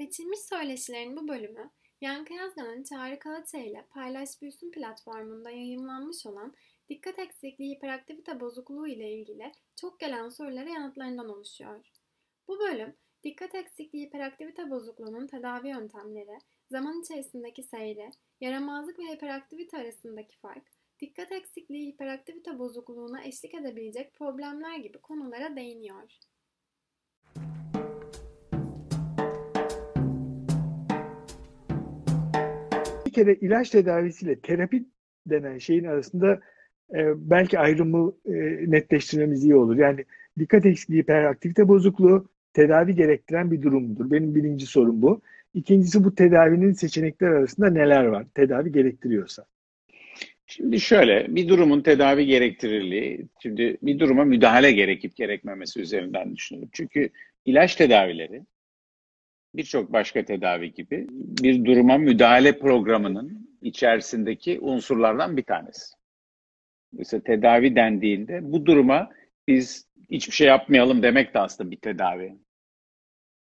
Seçilmiş Söyleşilerin bu bölümü, Yankı Yazgan'ın Çağrı Kalatay ile Paylaş Büyüsün platformunda yayınlanmış olan dikkat eksikliği hiperaktivite bozukluğu ile ilgili çok gelen sorulara yanıtlarından oluşuyor. Bu bölüm, dikkat eksikliği hiperaktivite bozukluğunun tedavi yöntemleri, zaman içerisindeki seyri, yaramazlık ve hiperaktivite arasındaki fark, dikkat eksikliği hiperaktivite bozukluğuna eşlik edebilecek problemler gibi konulara değiniyor. Bir kere ilaç tedavisiyle terapi denen şeyin arasında e, belki ayrımı e, netleştirmemiz iyi olur. Yani dikkat eksikliği, hiperaktivite bozukluğu tedavi gerektiren bir durumdur. Benim birinci sorum bu. İkincisi bu tedavinin seçenekler arasında neler var? Tedavi gerektiriyorsa. Şimdi şöyle bir durumun tedavi gerektirirliği, şimdi bir duruma müdahale gerekip gerekmemesi üzerinden düşünüyorum. Çünkü ilaç tedavileri birçok başka tedavi gibi bir duruma müdahale programının içerisindeki unsurlardan bir tanesi. Mesela tedavi dendiğinde bu duruma biz hiçbir şey yapmayalım demek de aslında bir tedavi.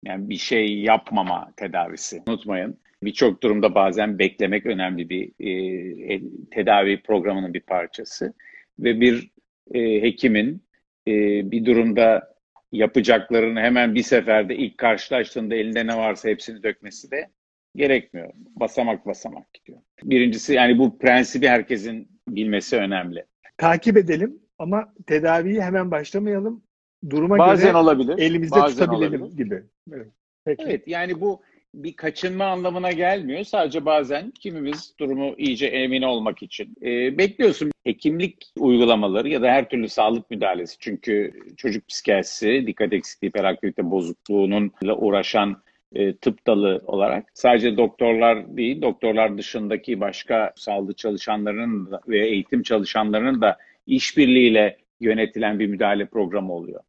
Yani bir şey yapmama tedavisi. Unutmayın birçok durumda bazen beklemek önemli bir e, tedavi programının bir parçası. Ve bir e, hekimin e, bir durumda yapacaklarını hemen bir seferde ilk karşılaştığında elinde ne varsa hepsini dökmesi de gerekmiyor. Basamak basamak gidiyor. Birincisi yani bu prensibi herkesin bilmesi önemli. Takip edelim ama tedaviyi hemen başlamayalım. Duruma bazen göre olabilir, elimizde bazen tutabilelim olabilir. gibi. Evet. Peki. Evet yani bu bir kaçınma anlamına gelmiyor. Sadece bazen kimimiz durumu iyice emin olmak için e, bekliyorsun. Hekimlik uygulamaları ya da her türlü sağlık müdahalesi. Çünkü çocuk psikiyatrisi, dikkat eksikliği, hiperaktivite bozukluğunun uğraşan e, tıp dalı olarak sadece doktorlar değil, doktorlar dışındaki başka sağlık çalışanlarının ve eğitim çalışanlarının da işbirliğiyle yönetilen bir müdahale programı oluyor.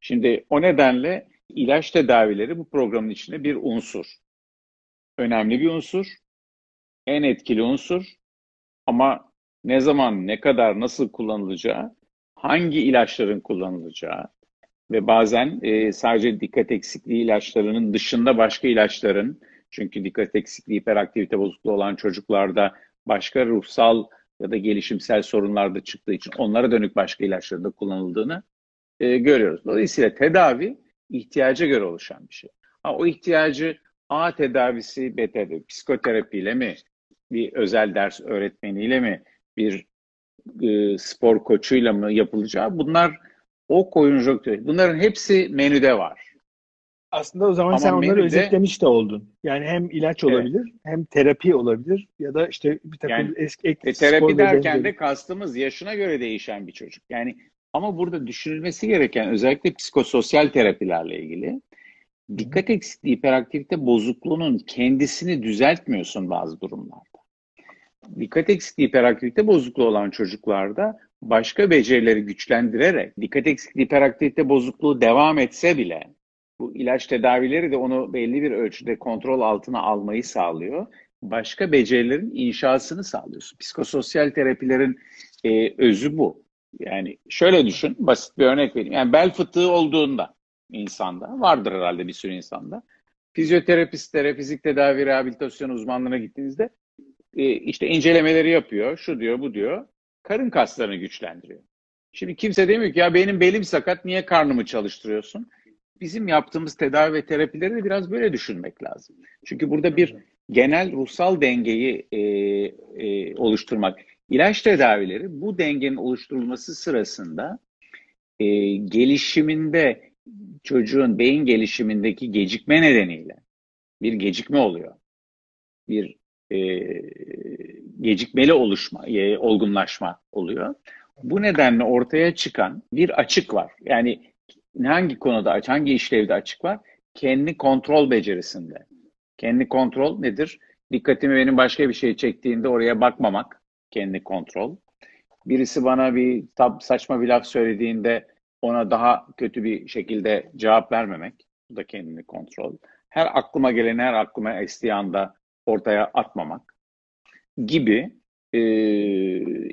Şimdi o nedenle ilaç tedavileri bu programın içinde bir unsur önemli bir unsur, en etkili unsur ama ne zaman, ne kadar, nasıl kullanılacağı, hangi ilaçların kullanılacağı ve bazen e, sadece dikkat eksikliği ilaçlarının dışında başka ilaçların, çünkü dikkat eksikliği, hiperaktivite bozukluğu olan çocuklarda başka ruhsal ya da gelişimsel sorunlar da çıktığı için onlara dönük başka ilaçların da kullanıldığını e, görüyoruz. Dolayısıyla tedavi ihtiyaca göre oluşan bir şey. Ha, o ihtiyacı A tedavisi, B tedavi, psikoterapiyle mi, bir özel ders öğretmeniyle mi, bir e, spor koçuyla mı yapılacağı bunlar o konjonktür. Bunların hepsi menüde var. Aslında o zaman Ama sen onları menüde, özetlemiş de oldun. Yani hem ilaç olabilir, evet. hem terapi olabilir ya da işte bir takım yani, eski ek, e, terapi derken de kastımız yaşına göre değişen bir çocuk. Yani ama burada düşünülmesi gereken özellikle psikososyal terapilerle ilgili dikkat eksikliği, hiperaktivite bozukluğunun kendisini düzeltmiyorsun bazı durumlarda. Dikkat eksikliği, hiperaktivite bozukluğu olan çocuklarda başka becerileri güçlendirerek dikkat eksikliği, hiperaktivite bozukluğu devam etse bile bu ilaç tedavileri de onu belli bir ölçüde kontrol altına almayı sağlıyor. Başka becerilerin inşasını sağlıyorsun. Psikososyal terapilerin e, özü bu. Yani şöyle düşün, basit bir örnek vereyim. Yani bel fıtığı olduğunda insanda. Vardır herhalde bir sürü insanda. Fizyoterapistlere, fizik tedavi, rehabilitasyon uzmanlarına gittiğinizde e, işte incelemeleri yapıyor, şu diyor, bu diyor. Karın kaslarını güçlendiriyor. Şimdi kimse demiyor ki ya benim belim sakat, niye karnımı çalıştırıyorsun? Bizim yaptığımız tedavi ve terapileri de biraz böyle düşünmek lazım. Çünkü burada bir genel ruhsal dengeyi e, e, oluşturmak. İlaç tedavileri bu dengenin oluşturulması sırasında e, gelişiminde çocuğun beyin gelişimindeki gecikme nedeniyle bir gecikme oluyor. Bir e, gecikmeli oluşma, e, olgunlaşma oluyor. Bu nedenle ortaya çıkan bir açık var. Yani hangi konuda, hangi işlevde açık var? Kendi kontrol becerisinde. Kendi kontrol nedir? Dikkatimi benim başka bir şey çektiğinde oraya bakmamak. Kendi kontrol. Birisi bana bir saçma bir laf söylediğinde ona daha kötü bir şekilde cevap vermemek. Bu da kendini kontrol. Her aklıma gelen her aklıma estiği anda ortaya atmamak gibi e,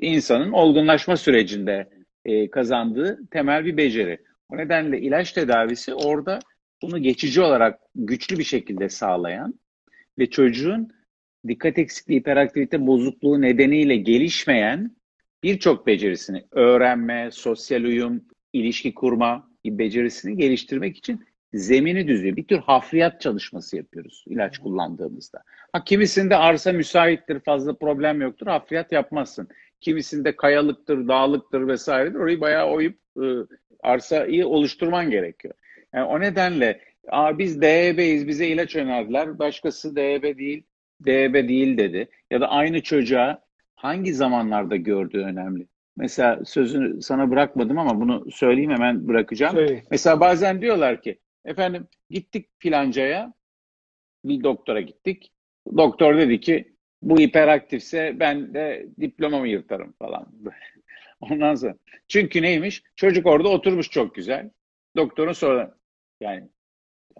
insanın olgunlaşma sürecinde e, kazandığı temel bir beceri. O nedenle ilaç tedavisi orada bunu geçici olarak güçlü bir şekilde sağlayan ve çocuğun dikkat eksikliği, hiperaktivite bozukluğu nedeniyle gelişmeyen birçok becerisini öğrenme, sosyal uyum, ilişki kurma becerisini geliştirmek için zemini düzüyor. Bir tür hafriyat çalışması yapıyoruz ilaç kullandığımızda. Ha, kimisinde arsa müsaittir, fazla problem yoktur, hafriyat yapmazsın. Kimisinde kayalıktır, dağlıktır vesairedir. Orayı bayağı oyup e, arsayı oluşturman gerekiyor. Yani o nedenle Aa, biz DEB'yiz, bize ilaç önerdiler. Başkası DEB değil, DEB değil dedi. Ya da aynı çocuğa hangi zamanlarda gördüğü önemli. Mesela sözünü sana bırakmadım ama bunu söyleyeyim hemen bırakacağım. Söyle. Mesela bazen diyorlar ki efendim gittik filancaya bir doktora gittik. Doktor dedi ki bu hiperaktifse ben de diplomamı yırtarım falan. Ondan sonra çünkü neymiş? Çocuk orada oturmuş çok güzel. Doktorun sonra yani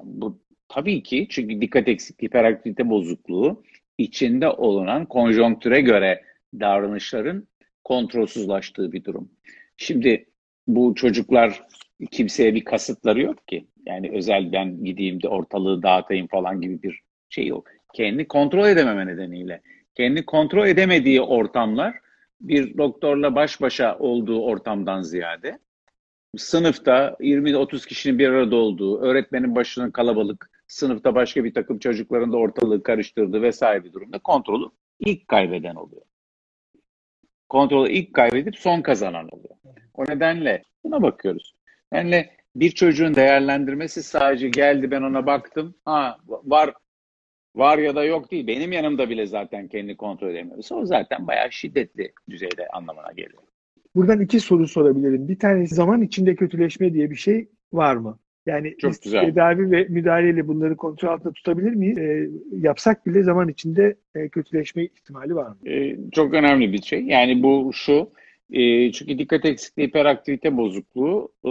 bu tabii ki çünkü dikkat eksikliği, hiperaktivite bozukluğu içinde olunan konjonktüre göre davranışların kontrolsüzlaştığı bir durum. Şimdi bu çocuklar kimseye bir kasıtları yok ki. Yani özel ben gideyim de ortalığı dağıtayım falan gibi bir şey yok. Kendi kontrol edememe nedeniyle. Kendi kontrol edemediği ortamlar bir doktorla baş başa olduğu ortamdan ziyade sınıfta 20-30 kişinin bir arada olduğu, öğretmenin başının kalabalık, sınıfta başka bir takım çocukların da ortalığı karıştırdığı vesaire bir durumda kontrolü ilk kaybeden oluyor. Kontrolü ilk kaybedip son kazanan oluyor. O nedenle buna bakıyoruz. Yani bir çocuğun değerlendirmesi sadece geldi ben ona baktım. Ha var var ya da yok değil. Benim yanımda bile zaten kendi kontrol edemiyorsa o zaten bayağı şiddetli düzeyde anlamına geliyor. Buradan iki soru sorabilirim. Bir tanesi zaman içinde kötüleşme diye bir şey var mı? Yani Çok güzel. tedavi ve müdahaleyle bunları kontrol altında tutabilir miyiz? E, yapsak bile zaman içinde e, kötüleşme ihtimali var mı? Ee, çok önemli bir şey. Yani bu şu, e, çünkü dikkat eksikliği, hiperaktivite bozukluğu e,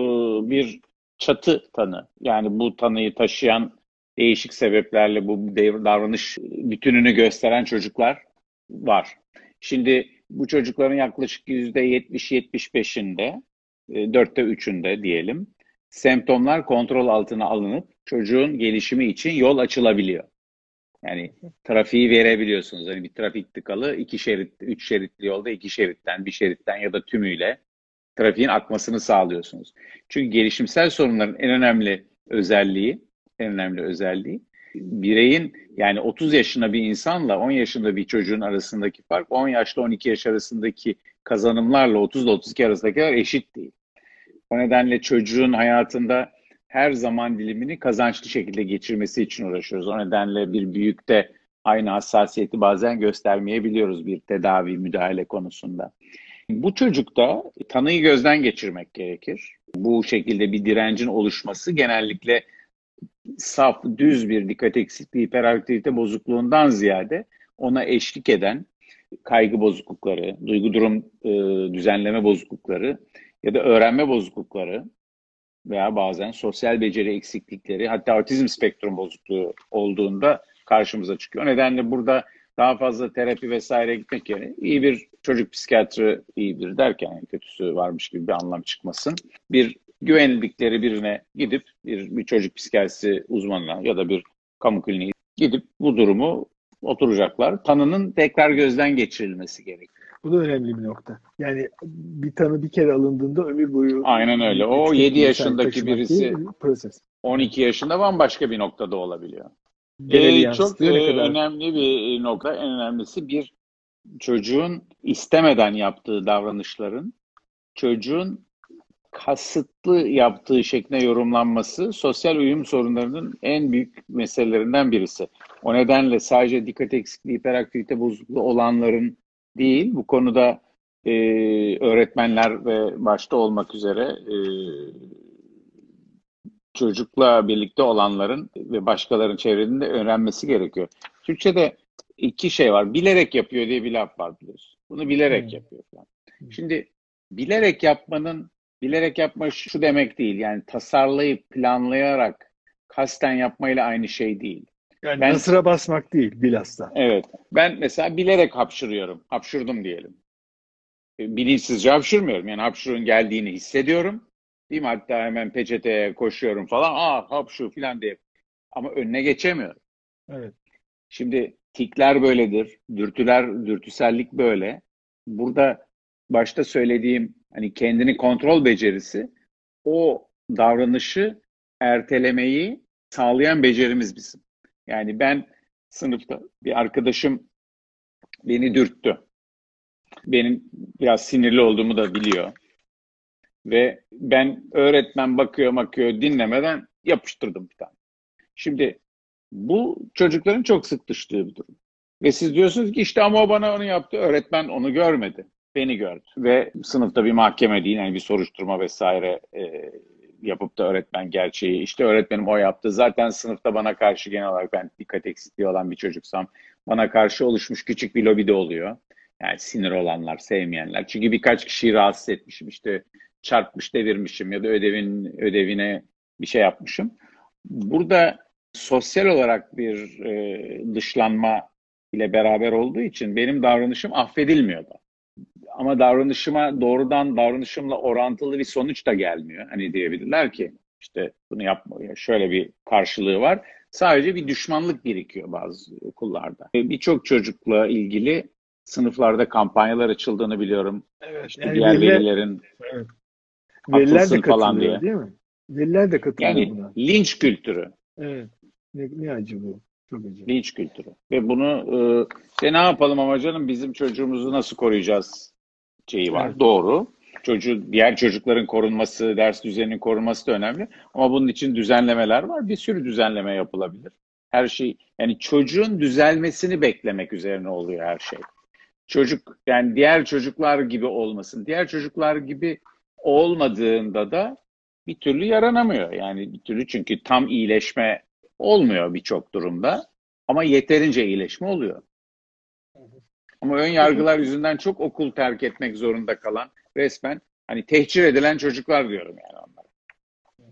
bir çatı tanı. Yani bu tanıyı taşıyan değişik sebeplerle bu davranış bütününü gösteren çocuklar var. Şimdi bu çocukların yaklaşık %70-75'inde, e, dörtte üçünde diyelim, semptomlar kontrol altına alınıp çocuğun gelişimi için yol açılabiliyor. Yani trafiği verebiliyorsunuz. Hani bir trafik tıkalı iki şerit, üç şeritli yolda iki şeritten, bir şeritten ya da tümüyle trafiğin akmasını sağlıyorsunuz. Çünkü gelişimsel sorunların en önemli özelliği, en önemli özelliği bireyin yani 30 yaşında bir insanla 10 yaşında bir çocuğun arasındaki fark 10 yaşla 12 yaş arasındaki kazanımlarla 30 ile 32 arasındakiler eşit değil. O nedenle çocuğun hayatında her zaman dilimini kazançlı şekilde geçirmesi için uğraşıyoruz. O nedenle bir büyükte aynı hassasiyeti bazen göstermeyebiliyoruz bir tedavi, müdahale konusunda. Bu çocukta tanıyı gözden geçirmek gerekir. Bu şekilde bir direncin oluşması genellikle saf, düz bir dikkat eksikliği, hiperaktivite bozukluğundan ziyade ona eşlik eden kaygı bozuklukları, duygu durum e, düzenleme bozuklukları ya da öğrenme bozuklukları veya bazen sosyal beceri eksiklikleri hatta otizm spektrum bozukluğu olduğunda karşımıza çıkıyor. Nedenle burada daha fazla terapi vesaire gitmek yerine iyi bir çocuk psikiyatri iyidir derken kötüsü varmış gibi bir anlam çıkmasın. Bir güvenildikleri birine gidip bir, bir çocuk psikiyatrisi uzmanına ya da bir kamu kliniği gidip bu durumu oturacaklar. Tanının tekrar gözden geçirilmesi gerekiyor. Bu da önemli bir nokta. Yani bir tanı bir kere alındığında ömür boyu Aynen öyle. O etki 7 etkiyi yaşındaki birisi proses. 12 yaşında bambaşka bir noktada olabiliyor. Ee, çok e, önemli bir nokta. En önemlisi bir çocuğun istemeden yaptığı davranışların çocuğun kasıtlı yaptığı şeklinde yorumlanması sosyal uyum sorunlarının en büyük meselelerinden birisi. O nedenle sadece dikkat eksikliği, hiperaktivite bozukluğu olanların değil, bu konuda e, öğretmenler ve başta olmak üzere e, çocukla birlikte olanların ve başkalarının çevrenin de öğrenmesi gerekiyor. Türkçe'de iki şey var. Bilerek yapıyor diye bir laf var biliyorsun. Bunu bilerek Hmm. yapıyor falan. Şimdi bilerek yapmanın bilerek yapma şu demek değil. Yani tasarlayıp planlayarak kasten yapmayla aynı şey değil. Yani Ben- nasıra basmak değil bilhassa. Evet. Ben mesela bilerek hapşırıyorum. Hapşurdum diyelim. E, Bilinçsizce hapşırmıyorum. Yani hapşırığın geldiğini hissediyorum. Değil mi? Hatta hemen peçeteye koşuyorum falan. Aa hap şu filan diye. Ama önüne geçemiyorum. Evet. Şimdi tikler böyledir. Dürtüler, dürtüsellik böyle. Burada başta söylediğim hani kendini kontrol becerisi o davranışı ertelemeyi sağlayan becerimiz bizim. Yani ben sınıfta bir arkadaşım beni dürttü. Benim biraz sinirli olduğumu da biliyor. Ve ben öğretmen bakıyor bakıyor dinlemeden yapıştırdım bir tane. Şimdi bu çocukların çok sık düştüğü bir durum. Ve siz diyorsunuz ki işte ama o bana onu yaptı. Öğretmen onu görmedi. Beni gördü. Ve sınıfta bir mahkeme değil, yani bir soruşturma vesaire e, yapıp da öğretmen gerçeği, işte öğretmenim o yaptı. Zaten sınıfta bana karşı genel olarak ben dikkat eksikliği olan bir çocuksam bana karşı oluşmuş küçük bir lobi de oluyor. Yani sinir olanlar, sevmeyenler. Çünkü birkaç kişiyi rahatsız etmişim. İşte çarpmış, devirmişim ya da ödevin ödevine bir şey yapmışım. Burada sosyal olarak bir e, dışlanma ile beraber olduğu için benim davranışım affedilmiyordu. Ama davranışıma doğrudan davranışımla orantılı bir sonuç da gelmiyor. Hani diyebilirler ki işte bunu yapma. Ya şöyle bir karşılığı var. Sadece bir düşmanlık birikiyor bazı okullarda. Birçok çocukla ilgili sınıflarda kampanyalar açıldığını biliyorum. Evet. İşte Yani diğer veliler, velilerin evet. veliler de falan diye. değil mi? Veliler de katılıyor Yani buna. linç kültürü. Evet. Ne, ne acı bu. Çok acı. Linç kültürü. Ve bunu e, işte ne yapalım ama canım bizim çocuğumuzu nasıl koruyacağız şeyi var. Evet. Doğru. Çocuğu, diğer çocukların korunması, ders düzeninin korunması da önemli. Ama bunun için düzenlemeler var. Bir sürü düzenleme yapılabilir. Her şey yani çocuğun düzelmesini beklemek üzerine oluyor her şey. Çocuk yani diğer çocuklar gibi olmasın. Diğer çocuklar gibi olmadığında da bir türlü yaranamıyor. Yani bir türlü çünkü tam iyileşme olmuyor birçok durumda. Ama yeterince iyileşme oluyor. Ama ön yargılar yüzünden çok okul terk etmek zorunda kalan resmen hani tehcir edilen çocuklar diyorum yani onlara.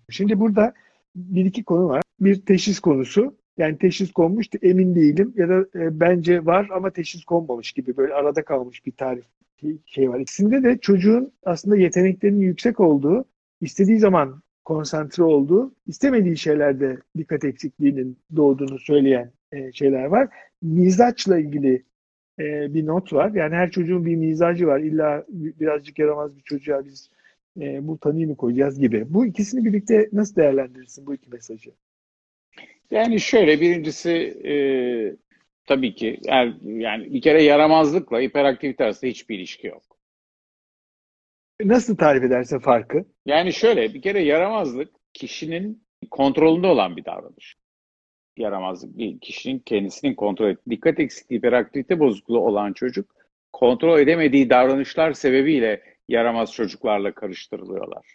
Şimdi burada bir iki konu var. Bir teşhis konusu. Yani teşhis konmuş emin değilim ya da e, bence var ama teşhis konmamış gibi böyle arada kalmış bir tarif şey var. İkisinde de çocuğun aslında yeteneklerinin yüksek olduğu, istediği zaman konsantre olduğu, istemediği şeylerde dikkat eksikliğinin doğduğunu söyleyen e, şeyler var. Mizaçla ilgili e, bir not var. Yani her çocuğun bir mizacı var. İlla birazcık yaramaz bir çocuğa biz e, bu tanıyı mı koyacağız gibi. Bu ikisini birlikte nasıl değerlendirirsin bu iki mesajı? Yani şöyle birincisi e, tabii ki er, yani bir kere yaramazlıkla hiperaktivite arasında hiçbir ilişki yok. Nasıl tarif edersin farkı? Yani şöyle bir kere yaramazlık kişinin kontrolünde olan bir davranış. Yaramazlık bir kişinin kendisinin kontrol et. Dikkat eksikliği, hiperaktivite bozukluğu olan çocuk kontrol edemediği davranışlar sebebiyle yaramaz çocuklarla karıştırılıyorlar.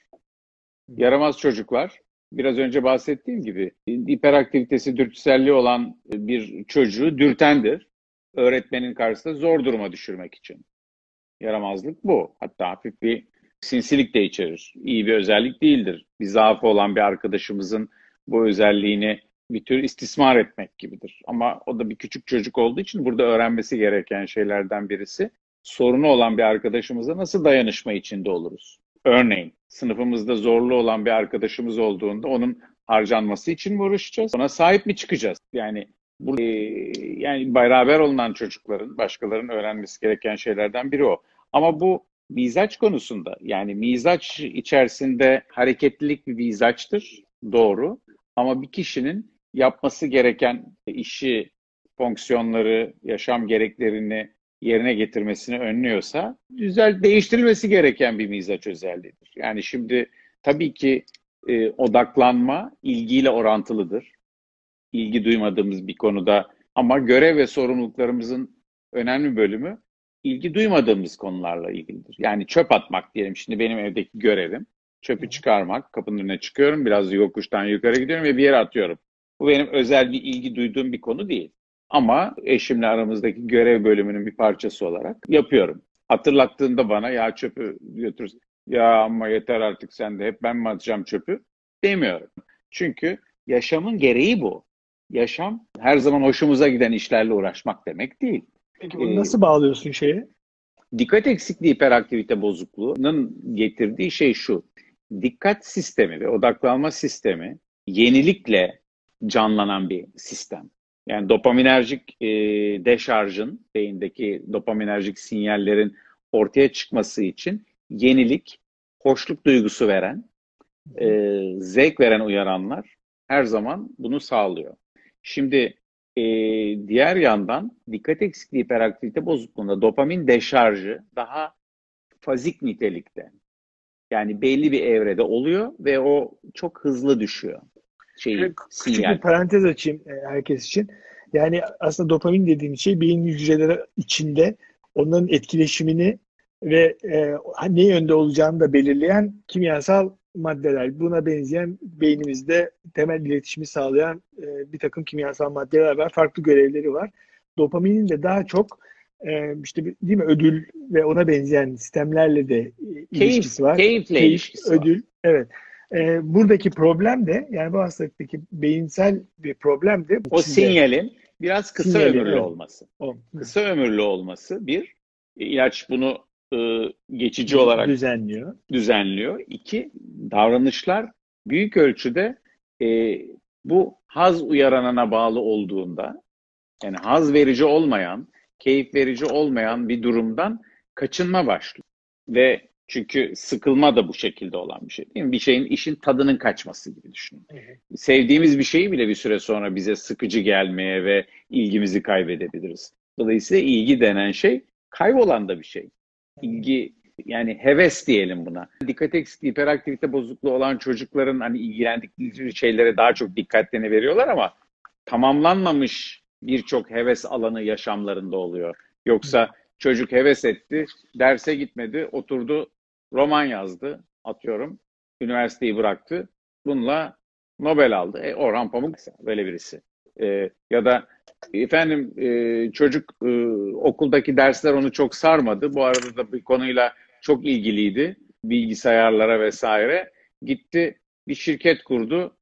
Yaramaz çocuklar biraz önce bahsettiğim gibi hiperaktivitesi, dürtüselliği olan bir çocuğu dürtendir. Öğretmenin karşısında zor duruma düşürmek için. Yaramazlık bu. Hatta hafif bir sinsilik de içerir. İyi bir özellik değildir. Bir zaafı olan bir arkadaşımızın bu özelliğini bir tür istismar etmek gibidir. Ama o da bir küçük çocuk olduğu için burada öğrenmesi gereken şeylerden birisi sorunu olan bir arkadaşımıza nasıl dayanışma içinde oluruz? Örneğin sınıfımızda zorlu olan bir arkadaşımız olduğunda onun harcanması için mi uğraşacağız? Ona sahip mi çıkacağız? Yani burada yani beraber olunan çocukların, başkalarının öğrenmesi gereken şeylerden biri o. Ama bu mizaç konusunda yani mizaç içerisinde hareketlilik bir mizaçtır. Doğru. Ama bir kişinin yapması gereken işi, fonksiyonları, yaşam gereklerini yerine getirmesini önlüyorsa güzel değiştirilmesi gereken bir mizaç özelliğidir. Yani şimdi tabii ki e, odaklanma ilgiyle orantılıdır. İlgi duymadığımız bir konuda ama görev ve sorumluluklarımızın önemli bölümü ilgi duymadığımız konularla ilgilidir. Yani çöp atmak diyelim şimdi benim evdeki görevim. Çöpü çıkarmak, kapının önüne çıkıyorum, biraz yokuştan yukarı gidiyorum ve bir yere atıyorum. Bu benim özel bir ilgi duyduğum bir konu değil. Ama eşimle aramızdaki görev bölümünün bir parçası olarak yapıyorum. Hatırlattığında bana ya çöpü götür. Ya ama yeter artık sen de hep ben mi atacağım çöpü? Demiyorum. Çünkü yaşamın gereği bu. Yaşam her zaman hoşumuza giden işlerle uğraşmak demek değil. Peki bunu nasıl bağlıyorsun şeye? Dikkat eksikliği hiperaktivite bozukluğunun getirdiği şey şu. dikkat sistemi ve odaklanma sistemi yenilikle canlanan bir sistem. Yani dopaminerjik e, deşarjın, beyindeki dopaminerjik sinyallerin ortaya çıkması için yenilik, hoşluk duygusu veren, e, zevk veren uyaranlar her zaman bunu sağlıyor. Şimdi e, diğer yandan dikkat eksikliği hiperaktivite bozukluğunda dopamin deşarjı daha fazik nitelikte. Yani belli bir evrede oluyor ve o çok hızlı düşüyor. Şeyi, Küçük sinyal. bir parantez açayım e, herkes için. Yani aslında dopamin dediğimiz şey beyin hücreleri içinde onların etkileşimini ve e, ne yönde olacağını da belirleyen kimyasal maddeler. Buna benzeyen beynimizde temel iletişimi sağlayan e, bir takım kimyasal maddeler var. Farklı görevleri var. Dopaminin de daha çok e, işte değil mi ödül ve ona benzeyen sistemlerle de e, ilişkisi var. Keyifle Keyif, ilişkisi var. ödül. Evet. E, buradaki problem de yani bu hastalıktaki beyinsel bir problem de O içinde. sinyalin biraz kısa Sinyali, ömürlü evet. olması. O. Kısa ömürlü olması bir, ilaç bunu e, geçici olarak düzenliyor. düzenliyor. İki, davranışlar büyük ölçüde e, bu haz uyaranana bağlı olduğunda, yani haz verici olmayan, keyif verici olmayan bir durumdan kaçınma başlıyor. Ve çünkü sıkılma da bu şekilde olan bir şey değil mi? Bir şeyin, işin tadının kaçması gibi düşünün. Sevdiğimiz bir şeyi bile bir süre sonra bize sıkıcı gelmeye ve ilgimizi kaybedebiliriz. Dolayısıyla ilgi denen şey kaybolan da bir şey. İlgi yani heves diyelim buna. Dikkat eksikliği, hiperaktivite bozukluğu olan çocukların hani ilgilendikleri şeylere daha çok dikkatlerini veriyorlar ama tamamlanmamış birçok heves alanı yaşamlarında oluyor. Yoksa çocuk heves etti, derse gitmedi, oturdu, roman yazdı, atıyorum, üniversiteyi bıraktı. Bununla Nobel aldı. E, Orhan Pamuk böyle birisi. E, ya da efendim e, çocuk e, okuldaki dersler onu çok sarmadı. Bu arada da bir konuyla çok ilgiliydi. Bilgisayarlara vesaire. Gitti bir şirket kurdu.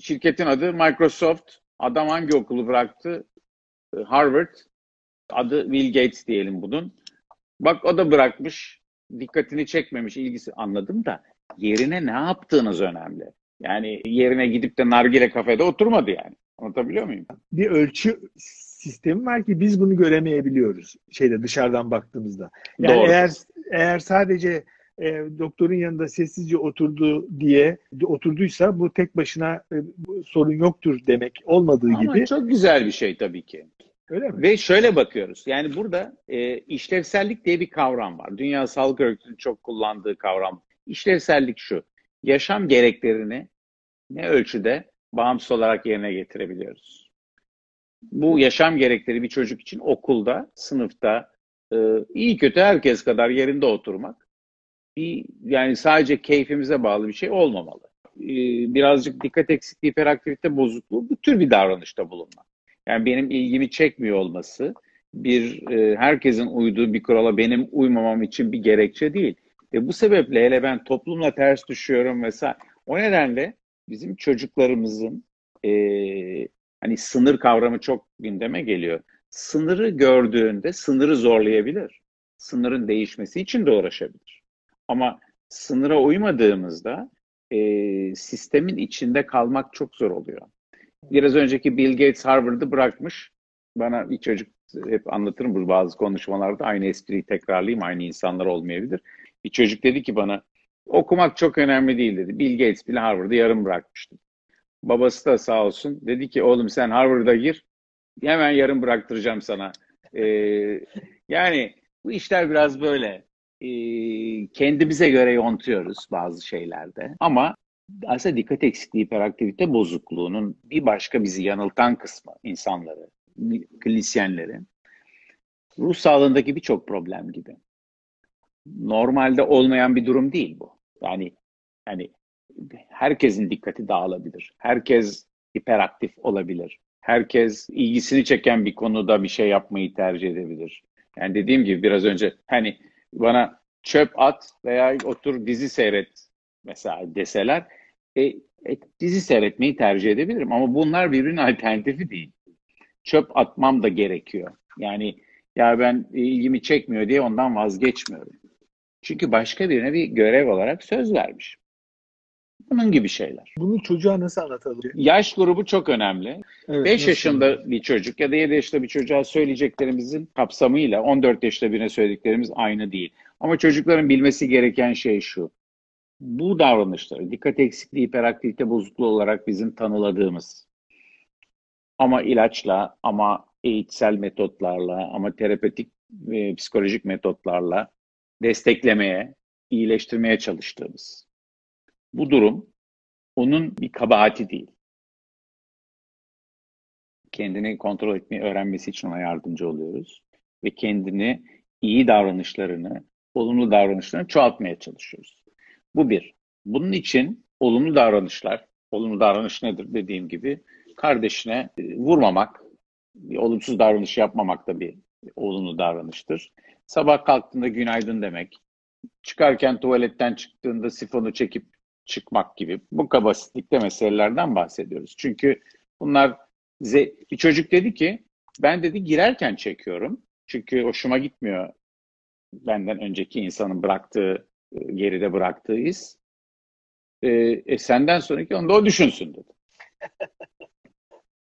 Şirketin adı Microsoft. Adam hangi okulu bıraktı? E, Harvard. Adı Bill Gates diyelim bunun. Bak o da bırakmış. Dikkatini çekmemiş, ilgisi anladım da yerine ne yaptığınız önemli. Yani yerine gidip de nargile kafede oturmadı yani. Anlatabiliyor muyum? Bir ölçü sistemi var ki biz bunu göremeyebiliyoruz şeyde dışarıdan baktığımızda. Yani Doğru. eğer eğer sadece e, doktorun yanında sessizce oturdu diye oturduysa bu tek başına e, bu sorun yoktur demek olmadığı Ama gibi. çok güzel bir şey tabii ki. Öyle mi? Ve şöyle bakıyoruz. Yani burada e, işlevsellik diye bir kavram var. Dünya Sağlık Örgütü'nün çok kullandığı kavram. İşlevsellik şu. Yaşam gereklerini ne ölçüde bağımsız olarak yerine getirebiliyoruz. Bu yaşam gerekleri bir çocuk için okulda, sınıfta e, iyi kötü herkes kadar yerinde oturmak bir yani sadece keyfimize bağlı bir şey olmamalı. E, birazcık dikkat eksikliği, hiperaktivite bozukluğu bu tür bir davranışta bulunmak. Yani benim ilgimi çekmiyor olması bir e, herkesin uyduğu bir kurala benim uymamam için bir gerekçe değil. Ve bu sebeple hele ben toplumla ters düşüyorum vesaire. O nedenle bizim çocuklarımızın e, hani sınır kavramı çok gündeme geliyor. Sınırı gördüğünde sınırı zorlayabilir. Sınırın değişmesi için de uğraşabilir. Ama sınıra uymadığımızda e, sistemin içinde kalmak çok zor oluyor. Biraz önceki Bill Gates Harvard'ı bırakmış. Bana bir çocuk hep anlatırım bu bazı konuşmalarda aynı espriyi tekrarlayayım aynı insanlar olmayabilir. Bir çocuk dedi ki bana okumak çok önemli değil dedi. Bill Gates bile Harvard'ı yarım bırakmıştı. Babası da sağ olsun dedi ki oğlum sen Harvard'a gir hemen yarım bıraktıracağım sana. Ee, yani bu işler biraz böyle ee, kendimize göre yontuyoruz bazı şeylerde ama aslında dikkat eksikliği hiperaktivite bozukluğunun bir başka bizi yanıltan kısmı insanları, klinisyenleri ruh sağlığındaki birçok problem gibi. Normalde olmayan bir durum değil bu. Yani yani herkesin dikkati dağılabilir. Herkes hiperaktif olabilir. Herkes ilgisini çeken bir konuda bir şey yapmayı tercih edebilir. Yani dediğim gibi biraz önce hani bana çöp at veya otur dizi seyret mesela deseler e, e, dizi seyretmeyi tercih edebilirim ama bunlar birbirinin alternatifi değil. Çöp atmam da gerekiyor. Yani ya ben e, ilgimi çekmiyor diye ondan vazgeçmiyorum. Çünkü başka birine bir görev olarak söz vermiş. Bunun gibi şeyler. Bunu çocuğa nasıl anlatalım? Yaş grubu çok önemli. Evet, 5 nasıl? yaşında bir çocuk ya da 7 yaşında bir çocuğa söyleyeceklerimizin kapsamıyla 14 yaşında birine söylediklerimiz aynı değil. Ama çocukların bilmesi gereken şey şu. Bu davranışları dikkat eksikliği, hiperaktivite bozukluğu olarak bizim tanıladığımız ama ilaçla, ama eğitsel metotlarla, ama terapötik ve psikolojik metotlarla desteklemeye, iyileştirmeye çalıştığımız. Bu durum onun bir kabahati değil. Kendini kontrol etmeyi öğrenmesi için ona yardımcı oluyoruz. Ve kendini iyi davranışlarını, olumlu davranışlarını çoğaltmaya çalışıyoruz. Bu bir. Bunun için olumlu davranışlar, olumlu davranış nedir dediğim gibi kardeşine e, vurmamak, olumsuz davranış yapmamak da bir olumlu davranıştır. Sabah kalktığında günaydın demek, çıkarken tuvaletten çıktığında sifonu çekip çıkmak gibi bu basitlikte meselelerden bahsediyoruz. Çünkü bunlar bir çocuk dedi ki ben dedi girerken çekiyorum. Çünkü hoşuma gitmiyor benden önceki insanın bıraktığı geride bıraktığı iz. E, e, senden sonraki onu da o düşünsün dedi.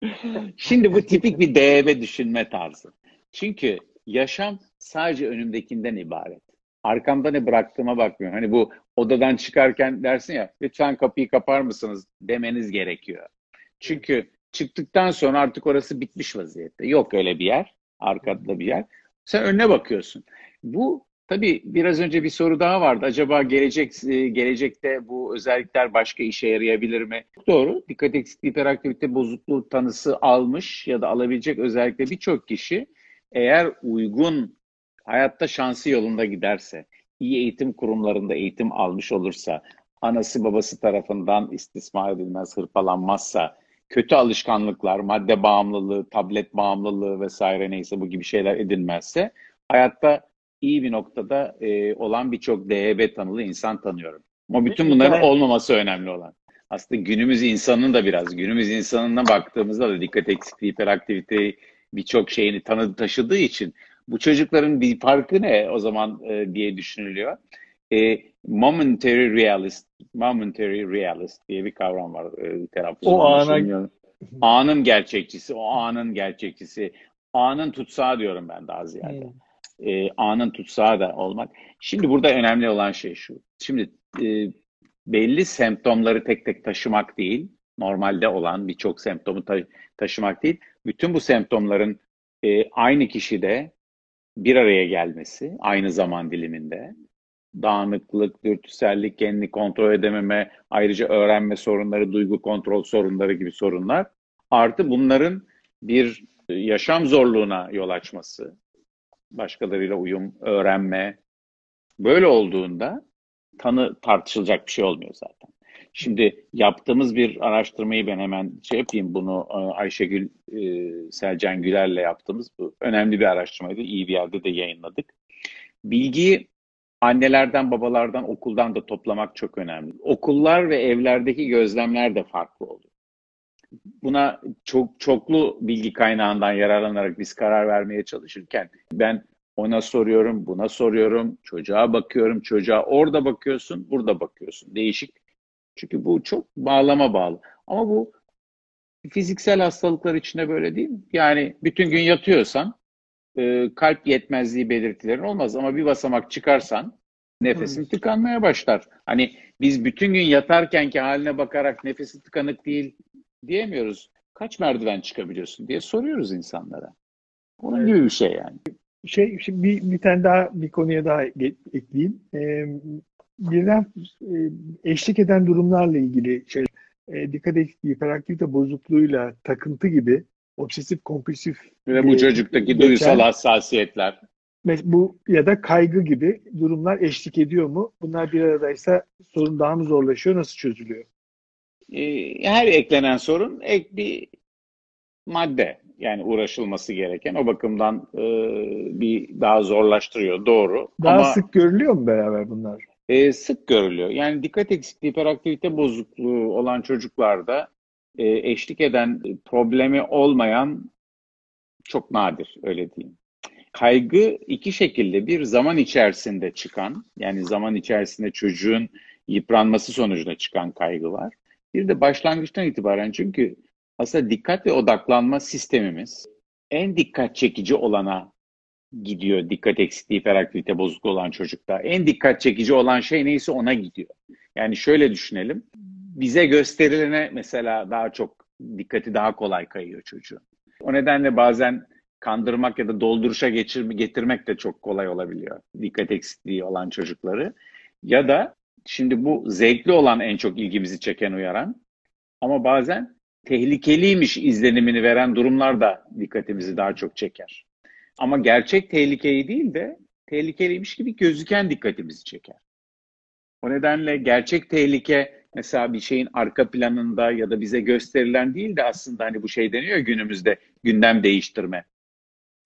Şimdi bu tipik bir DB düşünme tarzı. Çünkü yaşam sadece önümdekinden ibaret. Arkamda ne bıraktığıma bakmıyorum. Hani bu odadan çıkarken dersin ya lütfen kapıyı kapar mısınız demeniz gerekiyor. Çünkü çıktıktan sonra artık orası bitmiş vaziyette. Yok öyle bir yer, arkada bir yer. Sen önüne bakıyorsun. Bu tabii biraz önce bir soru daha vardı. Acaba gelecek e, gelecekte bu özellikler başka işe yarayabilir mi? Doğru. Dikkat eksikliği hiperaktivite bozukluğu tanısı almış ya da alabilecek özellikle birçok kişi eğer uygun hayatta şansı yolunda giderse, iyi eğitim kurumlarında eğitim almış olursa, anası babası tarafından istismar edilmez, hırpalanmazsa, kötü alışkanlıklar, madde bağımlılığı, tablet bağımlılığı vesaire neyse bu gibi şeyler edinmezse hayatta iyi bir noktada e, olan birçok DHB tanılı insan tanıyorum. Ama bütün bunların olmaması önemli olan. Aslında günümüz insanının da biraz, günümüz insanına baktığımızda da dikkat eksikliği, hiperaktivite birçok şeyini tanıdı taşıdığı için bu çocukların bir farkı ne o zaman e, diye düşünülüyor. E, momentary realist, momentary realist diye bir kavram var e, literatürde. O ana... Anın gerçekçisi, o anın gerçekçisi. Anın tutsağı diyorum ben daha ziyade. Hmm. E, anın tutsağı da olmak. Şimdi burada önemli olan şey şu. Şimdi e, belli semptomları tek tek taşımak değil, normalde olan birçok semptomu ta- taşımak değil, bütün bu semptomların e, aynı kişide bir araya gelmesi aynı zaman diliminde dağınıklık, dürtüsellik, kendini kontrol edememe, ayrıca öğrenme sorunları, duygu kontrol sorunları gibi sorunlar. Artı bunların bir yaşam zorluğuna yol açması, başkalarıyla uyum, öğrenme. Böyle olduğunda tanı tartışılacak bir şey olmuyor zaten. Şimdi yaptığımız bir araştırmayı ben hemen şey yapayım bunu e, Ayşegül e, Selcan Güler'le yaptığımız bu önemli bir araştırmaydı. İyi bir yerde de yayınladık. Bilgiyi annelerden, babalardan, okuldan da toplamak çok önemli. Okullar ve evlerdeki gözlemler de farklı oluyor. Buna çok çoklu bilgi kaynağından yararlanarak biz karar vermeye çalışırken ben ona soruyorum, buna soruyorum, çocuğa bakıyorum, çocuğa orada bakıyorsun, burada bakıyorsun. Değişik çünkü bu çok bağlama bağlı. Ama bu fiziksel hastalıklar içinde böyle değil mi? Yani bütün gün yatıyorsan e, kalp yetmezliği belirtilerin olmaz ama bir basamak çıkarsan nefesin tıkanmaya başlar. Hani biz bütün gün yatarkenki haline bakarak nefesi tıkanık değil diyemiyoruz. Kaç merdiven çıkabiliyorsun diye soruyoruz insanlara. Onun evet. gibi bir şey yani. Şey, şimdi bir, bir tane daha bir konuya daha ekleyeyim. Ee, birden e, eşlik eden durumlarla ilgili şey, e, dikkat eksikliği, hiperaktivite bozukluğuyla takıntı gibi obsesif kompulsif ve bu çocuktaki geçen, duysal hassasiyetler bu ya da kaygı gibi durumlar eşlik ediyor mu? Bunlar bir aradaysa sorun daha mı zorlaşıyor? Nasıl çözülüyor? E, her eklenen sorun ek bir madde yani uğraşılması gereken o bakımdan e, bir daha zorlaştırıyor doğru. Daha Ama, sık görülüyor mu beraber bunlar? e, sık görülüyor. Yani dikkat eksikliği, hiperaktivite bozukluğu olan çocuklarda e, eşlik eden problemi olmayan çok nadir öyle diyeyim. Kaygı iki şekilde bir zaman içerisinde çıkan yani zaman içerisinde çocuğun yıpranması sonucunda çıkan kaygı var. Bir de başlangıçtan itibaren çünkü aslında dikkat ve odaklanma sistemimiz en dikkat çekici olana gidiyor dikkat eksikliği, hiperaktivite bozukluğu olan çocukta. En dikkat çekici olan şey neyse ona gidiyor. Yani şöyle düşünelim. Bize gösterilene mesela daha çok dikkati daha kolay kayıyor çocuğun. O nedenle bazen kandırmak ya da dolduruşa geçir, getirmek de çok kolay olabiliyor. Dikkat eksikliği olan çocukları. Ya da şimdi bu zevkli olan en çok ilgimizi çeken uyaran ama bazen tehlikeliymiş izlenimini veren durumlar da dikkatimizi daha çok çeker. Ama gerçek tehlikeyi değil de tehlikeliymiş gibi gözüken dikkatimizi çeker. O nedenle gerçek tehlike mesela bir şeyin arka planında ya da bize gösterilen değil de aslında hani bu şey deniyor günümüzde gündem değiştirme.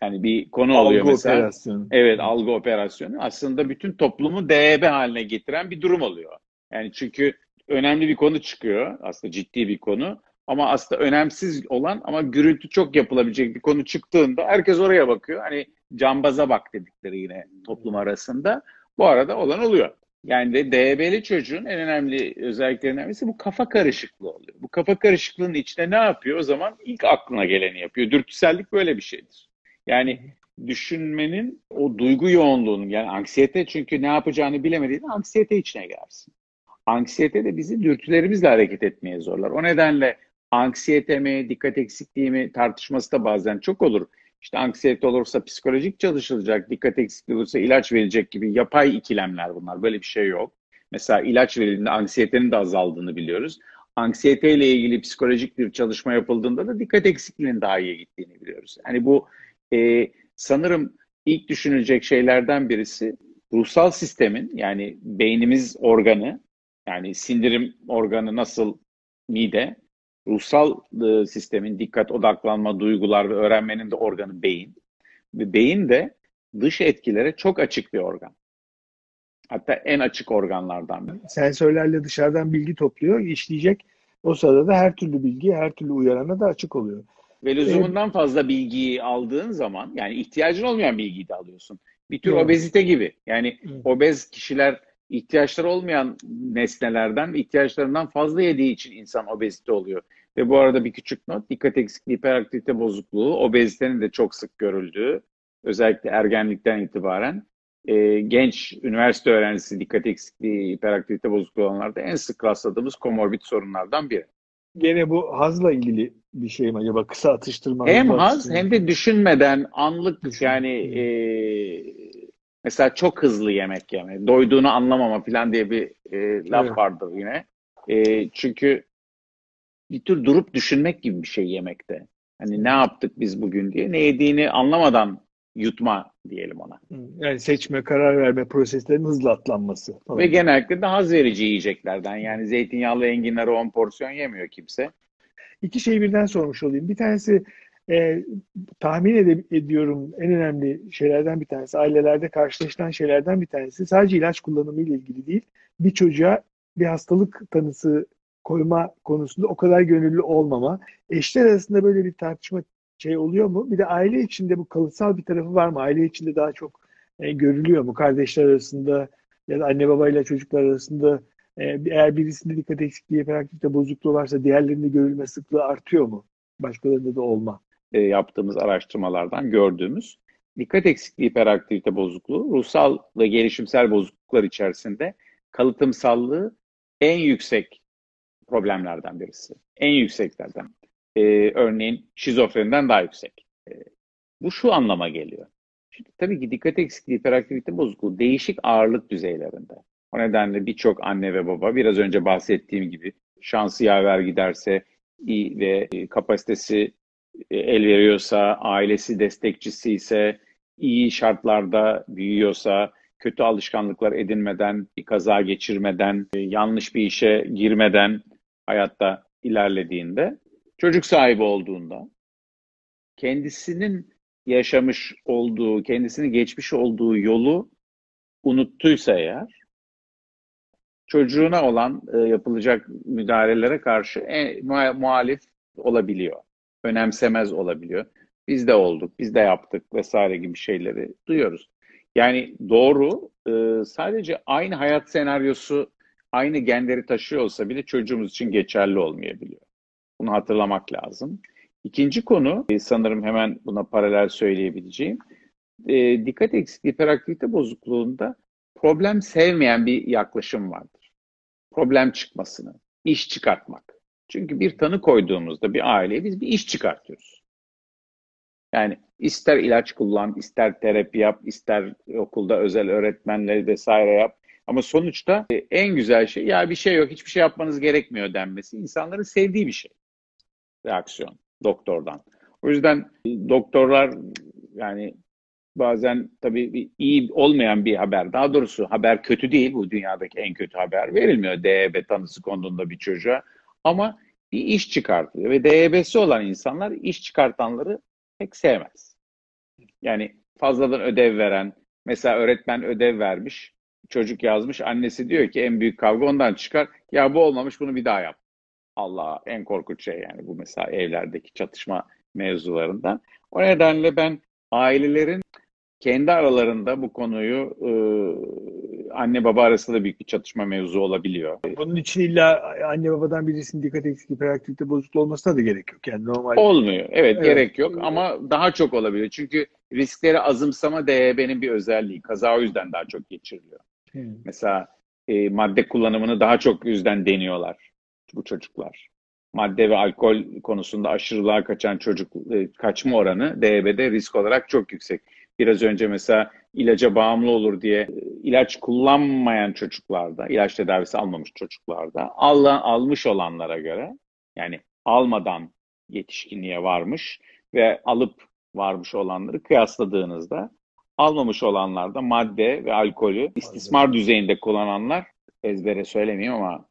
Yani bir konu algı oluyor mesela. operasyonu. Evet algı operasyonu aslında bütün toplumu DEB haline getiren bir durum oluyor. Yani çünkü önemli bir konu çıkıyor aslında ciddi bir konu ama aslında önemsiz olan ama gürültü çok yapılabilecek bir konu çıktığında herkes oraya bakıyor. Hani cambaza bak dedikleri yine toplum arasında. Bu arada olan oluyor. Yani de DB'li çocuğun en önemli özelliklerinden birisi bu kafa karışıklığı oluyor. Bu kafa karışıklığının içinde ne yapıyor? O zaman ilk aklına geleni yapıyor. Dürtüsellik böyle bir şeydir. Yani düşünmenin o duygu yoğunluğunun yani anksiyete çünkü ne yapacağını bilemediğinde anksiyete içine girersin. Anksiyete de bizi dürtülerimizle hareket etmeye zorlar. O nedenle anksiyete mi, dikkat eksikliği mi tartışması da bazen çok olur. İşte anksiyete olursa psikolojik çalışılacak, dikkat eksikliği olursa ilaç verilecek gibi yapay ikilemler bunlar. Böyle bir şey yok. Mesela ilaç verildiğinde anksiyetenin de azaldığını biliyoruz. Anksiyete ile ilgili psikolojik bir çalışma yapıldığında da dikkat eksikliğinin daha iyi gittiğini biliyoruz. Yani bu e, sanırım ilk düşünülecek şeylerden birisi ruhsal sistemin yani beynimiz organı yani sindirim organı nasıl mide ruhsal e, sistemin dikkat, odaklanma, duygular ve öğrenmenin de organı beyin. Ve beyin de dış etkilere çok açık bir organ. Hatta en açık organlardan. Sensörlerle dışarıdan bilgi topluyor, işleyecek. O sırada da her türlü bilgi, her türlü uyarana da açık oluyor. Ve lüzumundan fazla bilgiyi aldığın zaman yani ihtiyacın olmayan bilgiyi de alıyorsun. Bir tür Evet. obezite gibi. Yani Evet. obez kişiler ihtiyaçları olmayan nesnelerden, ihtiyaçlarından fazla yediği için insan obezite oluyor. Ve bu arada bir küçük not, dikkat eksikliği, hiperaktivite bozukluğu, obezitenin de çok sık görüldüğü, özellikle ergenlikten itibaren e, genç üniversite öğrencisi dikkat eksikliği, hiperaktivite bozukluğu olanlarda en sık rastladığımız komorbid sorunlardan biri. Gene bu hazla ilgili bir şey mi acaba? Kısa atıştırma. Hem haz atıştırma. hem de düşünmeden anlık Düşün- yani e, mesela çok hızlı yemek yeme, doyduğunu anlamama falan diye bir e, laf Evet. vardır yine. E, çünkü bir tür durup düşünmek gibi bir şey yemekte. Hani ne yaptık biz bugün diye ne yediğini anlamadan yutma diyelim ona. Yani seçme, karar verme proseslerinin hızlı atlanması falan. Ve genellikle de haz verici yiyeceklerden yani zeytinyağlı enginarı 10 porsiyon yemiyor kimse. İki şeyi birden sormuş olayım. Bir tanesi e, tahmin ede- ediyorum en önemli şeylerden bir tanesi, ailelerde karşılaşılan şeylerden bir tanesi sadece ilaç kullanımı ile ilgili değil, bir çocuğa bir hastalık tanısı koyma konusunda o kadar gönüllü olmama. Eşler arasında böyle bir tartışma şey oluyor mu? Bir de aile içinde bu kalıtsal bir tarafı var mı? Aile içinde daha çok e, görülüyor mu? Kardeşler arasında ya da anne babayla çocuklar arasında e, eğer birisinde dikkat eksikliği, hiperaktivite bozukluğu varsa diğerlerinde görülme sıklığı artıyor mu? Başkalarında da olma. e, yaptığımız araştırmalardan gördüğümüz dikkat eksikliği hiperaktivite bozukluğu ruhsal ve gelişimsel bozukluklar içerisinde kalıtımsallığı en yüksek problemlerden birisi. En yükseklerden. E, örneğin şizofreniden daha yüksek. E, bu şu anlama geliyor. Şimdi tabii ki dikkat eksikliği hiperaktivite bozukluğu değişik ağırlık düzeylerinde. O nedenle birçok anne ve baba biraz önce bahsettiğim gibi şansı yaver giderse iyi ve e, kapasitesi e, el veriyorsa, ailesi destekçisi ise, iyi şartlarda büyüyorsa, kötü alışkanlıklar edinmeden, bir kaza geçirmeden, e, yanlış bir işe girmeden hayatta ilerlediğinde, çocuk sahibi olduğunda, kendisinin yaşamış olduğu, kendisini geçmiş olduğu yolu unuttuysa eğer, çocuğuna olan e, yapılacak müdahalelere karşı muha- muhalif olabiliyor önemsemez olabiliyor. Biz de olduk, biz de yaptık vesaire gibi şeyleri duyuyoruz. Yani doğru, e, sadece aynı hayat senaryosu aynı genleri taşıyor olsa bile çocuğumuz için geçerli olmayabiliyor. Bunu hatırlamak lazım. İkinci konu, e, sanırım hemen buna paralel söyleyebileceğim. E, dikkat eksikliği hiperaktivite bozukluğunda problem sevmeyen bir yaklaşım vardır. Problem çıkmasını, iş çıkartmak. Çünkü bir tanı koyduğumuzda bir aileye biz bir iş çıkartıyoruz. Yani ister ilaç kullan, ister terapi yap, ister okulda özel öğretmenleri vesaire yap. Ama sonuçta e, en güzel şey ya bir şey yok, hiçbir şey yapmanız gerekmiyor denmesi insanların sevdiği bir şey. Reaksiyon doktordan. O yüzden doktorlar yani bazen tabii iyi olmayan bir haber. Daha doğrusu haber kötü değil. Bu dünyadaki en kötü haber verilmiyor DEB tanısı konduğunda bir çocuğa. Ama bir iş çıkartıyor ve DEB'si olan insanlar iş çıkartanları pek sevmez. Yani fazladan ödev veren, mesela öğretmen ödev vermiş, çocuk yazmış, annesi diyor ki en büyük kavga ondan çıkar. Ya bu olmamış bunu bir daha yap. Allah en korkunç şey yani bu mesela evlerdeki çatışma mevzularından. O nedenle ben ailelerin kendi aralarında bu konuyu e, anne baba arasında büyük bir çatışma mevzu olabiliyor. Bunun için illa anne babadan birisinin dikkat eksikliği, hiperaktivite bozukluğu olmasına da gerek yok. Yani normal. Olmuyor. Evet, Evet. gerek yok ama daha çok olabiliyor. Çünkü riskleri azımsama DEB'nin bir özelliği. Kaza o yüzden daha çok geçiriliyor. Hı. Mesela e, madde kullanımını daha çok yüzden deniyorlar bu çocuklar. Madde ve alkol konusunda aşırılığa kaçan çocuk e, kaçma oranı DEB'de risk olarak çok yüksek. Biraz önce mesela ilaca bağımlı olur diye e, ilaç kullanmayan çocuklarda, ilaç tedavisi almamış çocuklarda, al, almış olanlara göre yani almadan yetişkinliğe varmış ve alıp varmış olanları kıyasladığınızda almamış olanlarda madde ve alkolü istismar düzeyinde kullananlar ezbere söylemeyeyim ama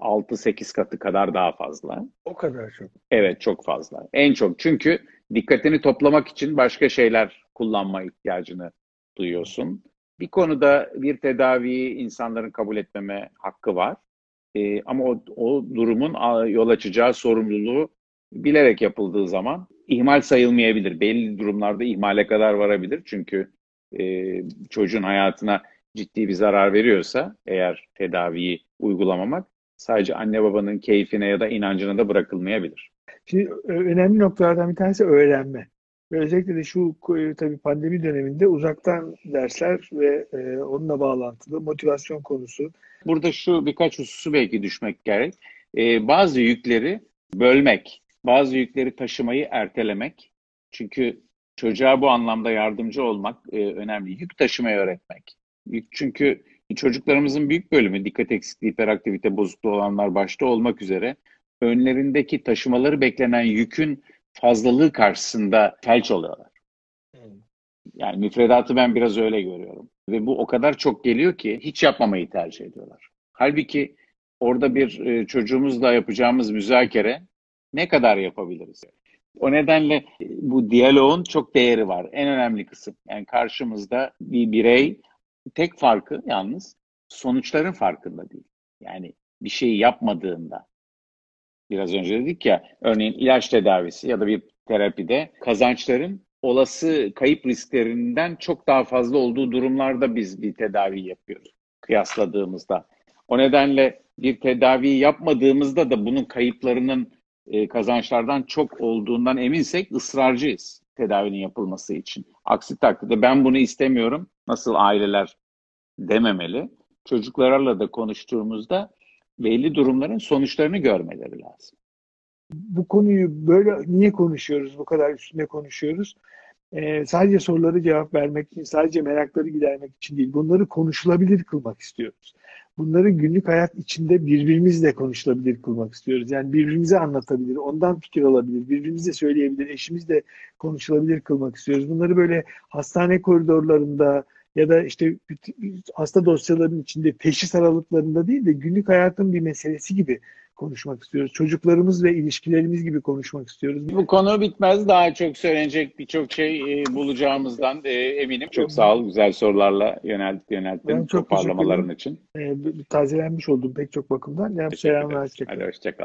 6-8 katı kadar daha fazla. O kadar çok. Evet çok fazla. En çok çünkü dikkatini toplamak için başka şeyler kullanma ihtiyacını duyuyorsun. Bir konuda bir tedaviyi insanların kabul etmeme hakkı var. Ee, ama o, o durumun yol açacağı sorumluluğu bilerek yapıldığı zaman ihmal sayılmayabilir. Belli durumlarda ihmale kadar varabilir. Çünkü e, çocuğun hayatına ciddi bir zarar veriyorsa eğer tedaviyi uygulamamak sadece anne babanın keyfine ya da inancına da bırakılmayabilir. Şimdi ö- önemli noktalardan bir tanesi öğrenme. Ve özellikle de şu e, tabii pandemi döneminde uzaktan dersler ve e, onunla bağlantılı motivasyon konusu. Burada şu birkaç hususu belki düşmek gerek. Ee, bazı yükleri bölmek, bazı yükleri taşımayı ertelemek. Çünkü çocuğa bu anlamda yardımcı olmak e, önemli. Yük taşımayı öğretmek. Yük çünkü çocuklarımızın büyük bölümü dikkat eksikliği, hiperaktivite bozukluğu olanlar başta olmak üzere önlerindeki taşımaları beklenen yükün fazlalığı karşısında felç oluyorlar. Yani müfredatı ben biraz öyle görüyorum. Ve bu o kadar çok geliyor ki hiç yapmamayı tercih ediyorlar. Halbuki orada bir e, çocuğumuzla yapacağımız müzakere ne kadar yapabiliriz? O nedenle e, bu diyaloğun çok değeri var. En önemli kısım. Yani karşımızda bir birey tek farkı yalnız sonuçların farkında değil. Yani bir şeyi yapmadığında biraz önce dedik ya örneğin ilaç tedavisi ya da bir terapide kazançların olası kayıp risklerinden çok daha fazla olduğu durumlarda biz bir tedavi yapıyoruz kıyasladığımızda. O nedenle bir tedavi yapmadığımızda da bunun kayıplarının e, kazançlardan çok olduğundan eminsek ısrarcıyız tedavinin yapılması için. Aksi takdirde ben bunu istemiyorum. Nasıl aileler dememeli. Çocuklarla da konuştuğumuzda belli durumların sonuçlarını görmeleri lazım. Bu konuyu böyle niye konuşuyoruz, bu kadar üstüne konuşuyoruz? Ee, sadece soruları cevap vermek için, sadece merakları gidermek için değil, bunları konuşulabilir kılmak istiyoruz. Bunları günlük hayat içinde birbirimizle konuşulabilir kılmak istiyoruz. Yani birbirimize anlatabilir, ondan fikir alabilir, birbirimize söyleyebilir, eşimizle konuşulabilir kılmak istiyoruz. Bunları böyle hastane koridorlarında ya da işte hasta dosyalarının içinde teşhis aralıklarında değil de günlük hayatın bir meselesi gibi konuşmak istiyoruz. Çocuklarımız ve ilişkilerimiz gibi konuşmak istiyoruz. Bu konu bitmez. Daha çok söylenecek birçok şey e, bulacağımızdan e, eminim. Çok sağ ol. Güzel sorularla yönelt, Ben yönelttin çok teşekkür toparlamaların için. Ee, tazelenmiş oldum pek çok bakımdan. Yani selamlar. Hadi hoşça kal.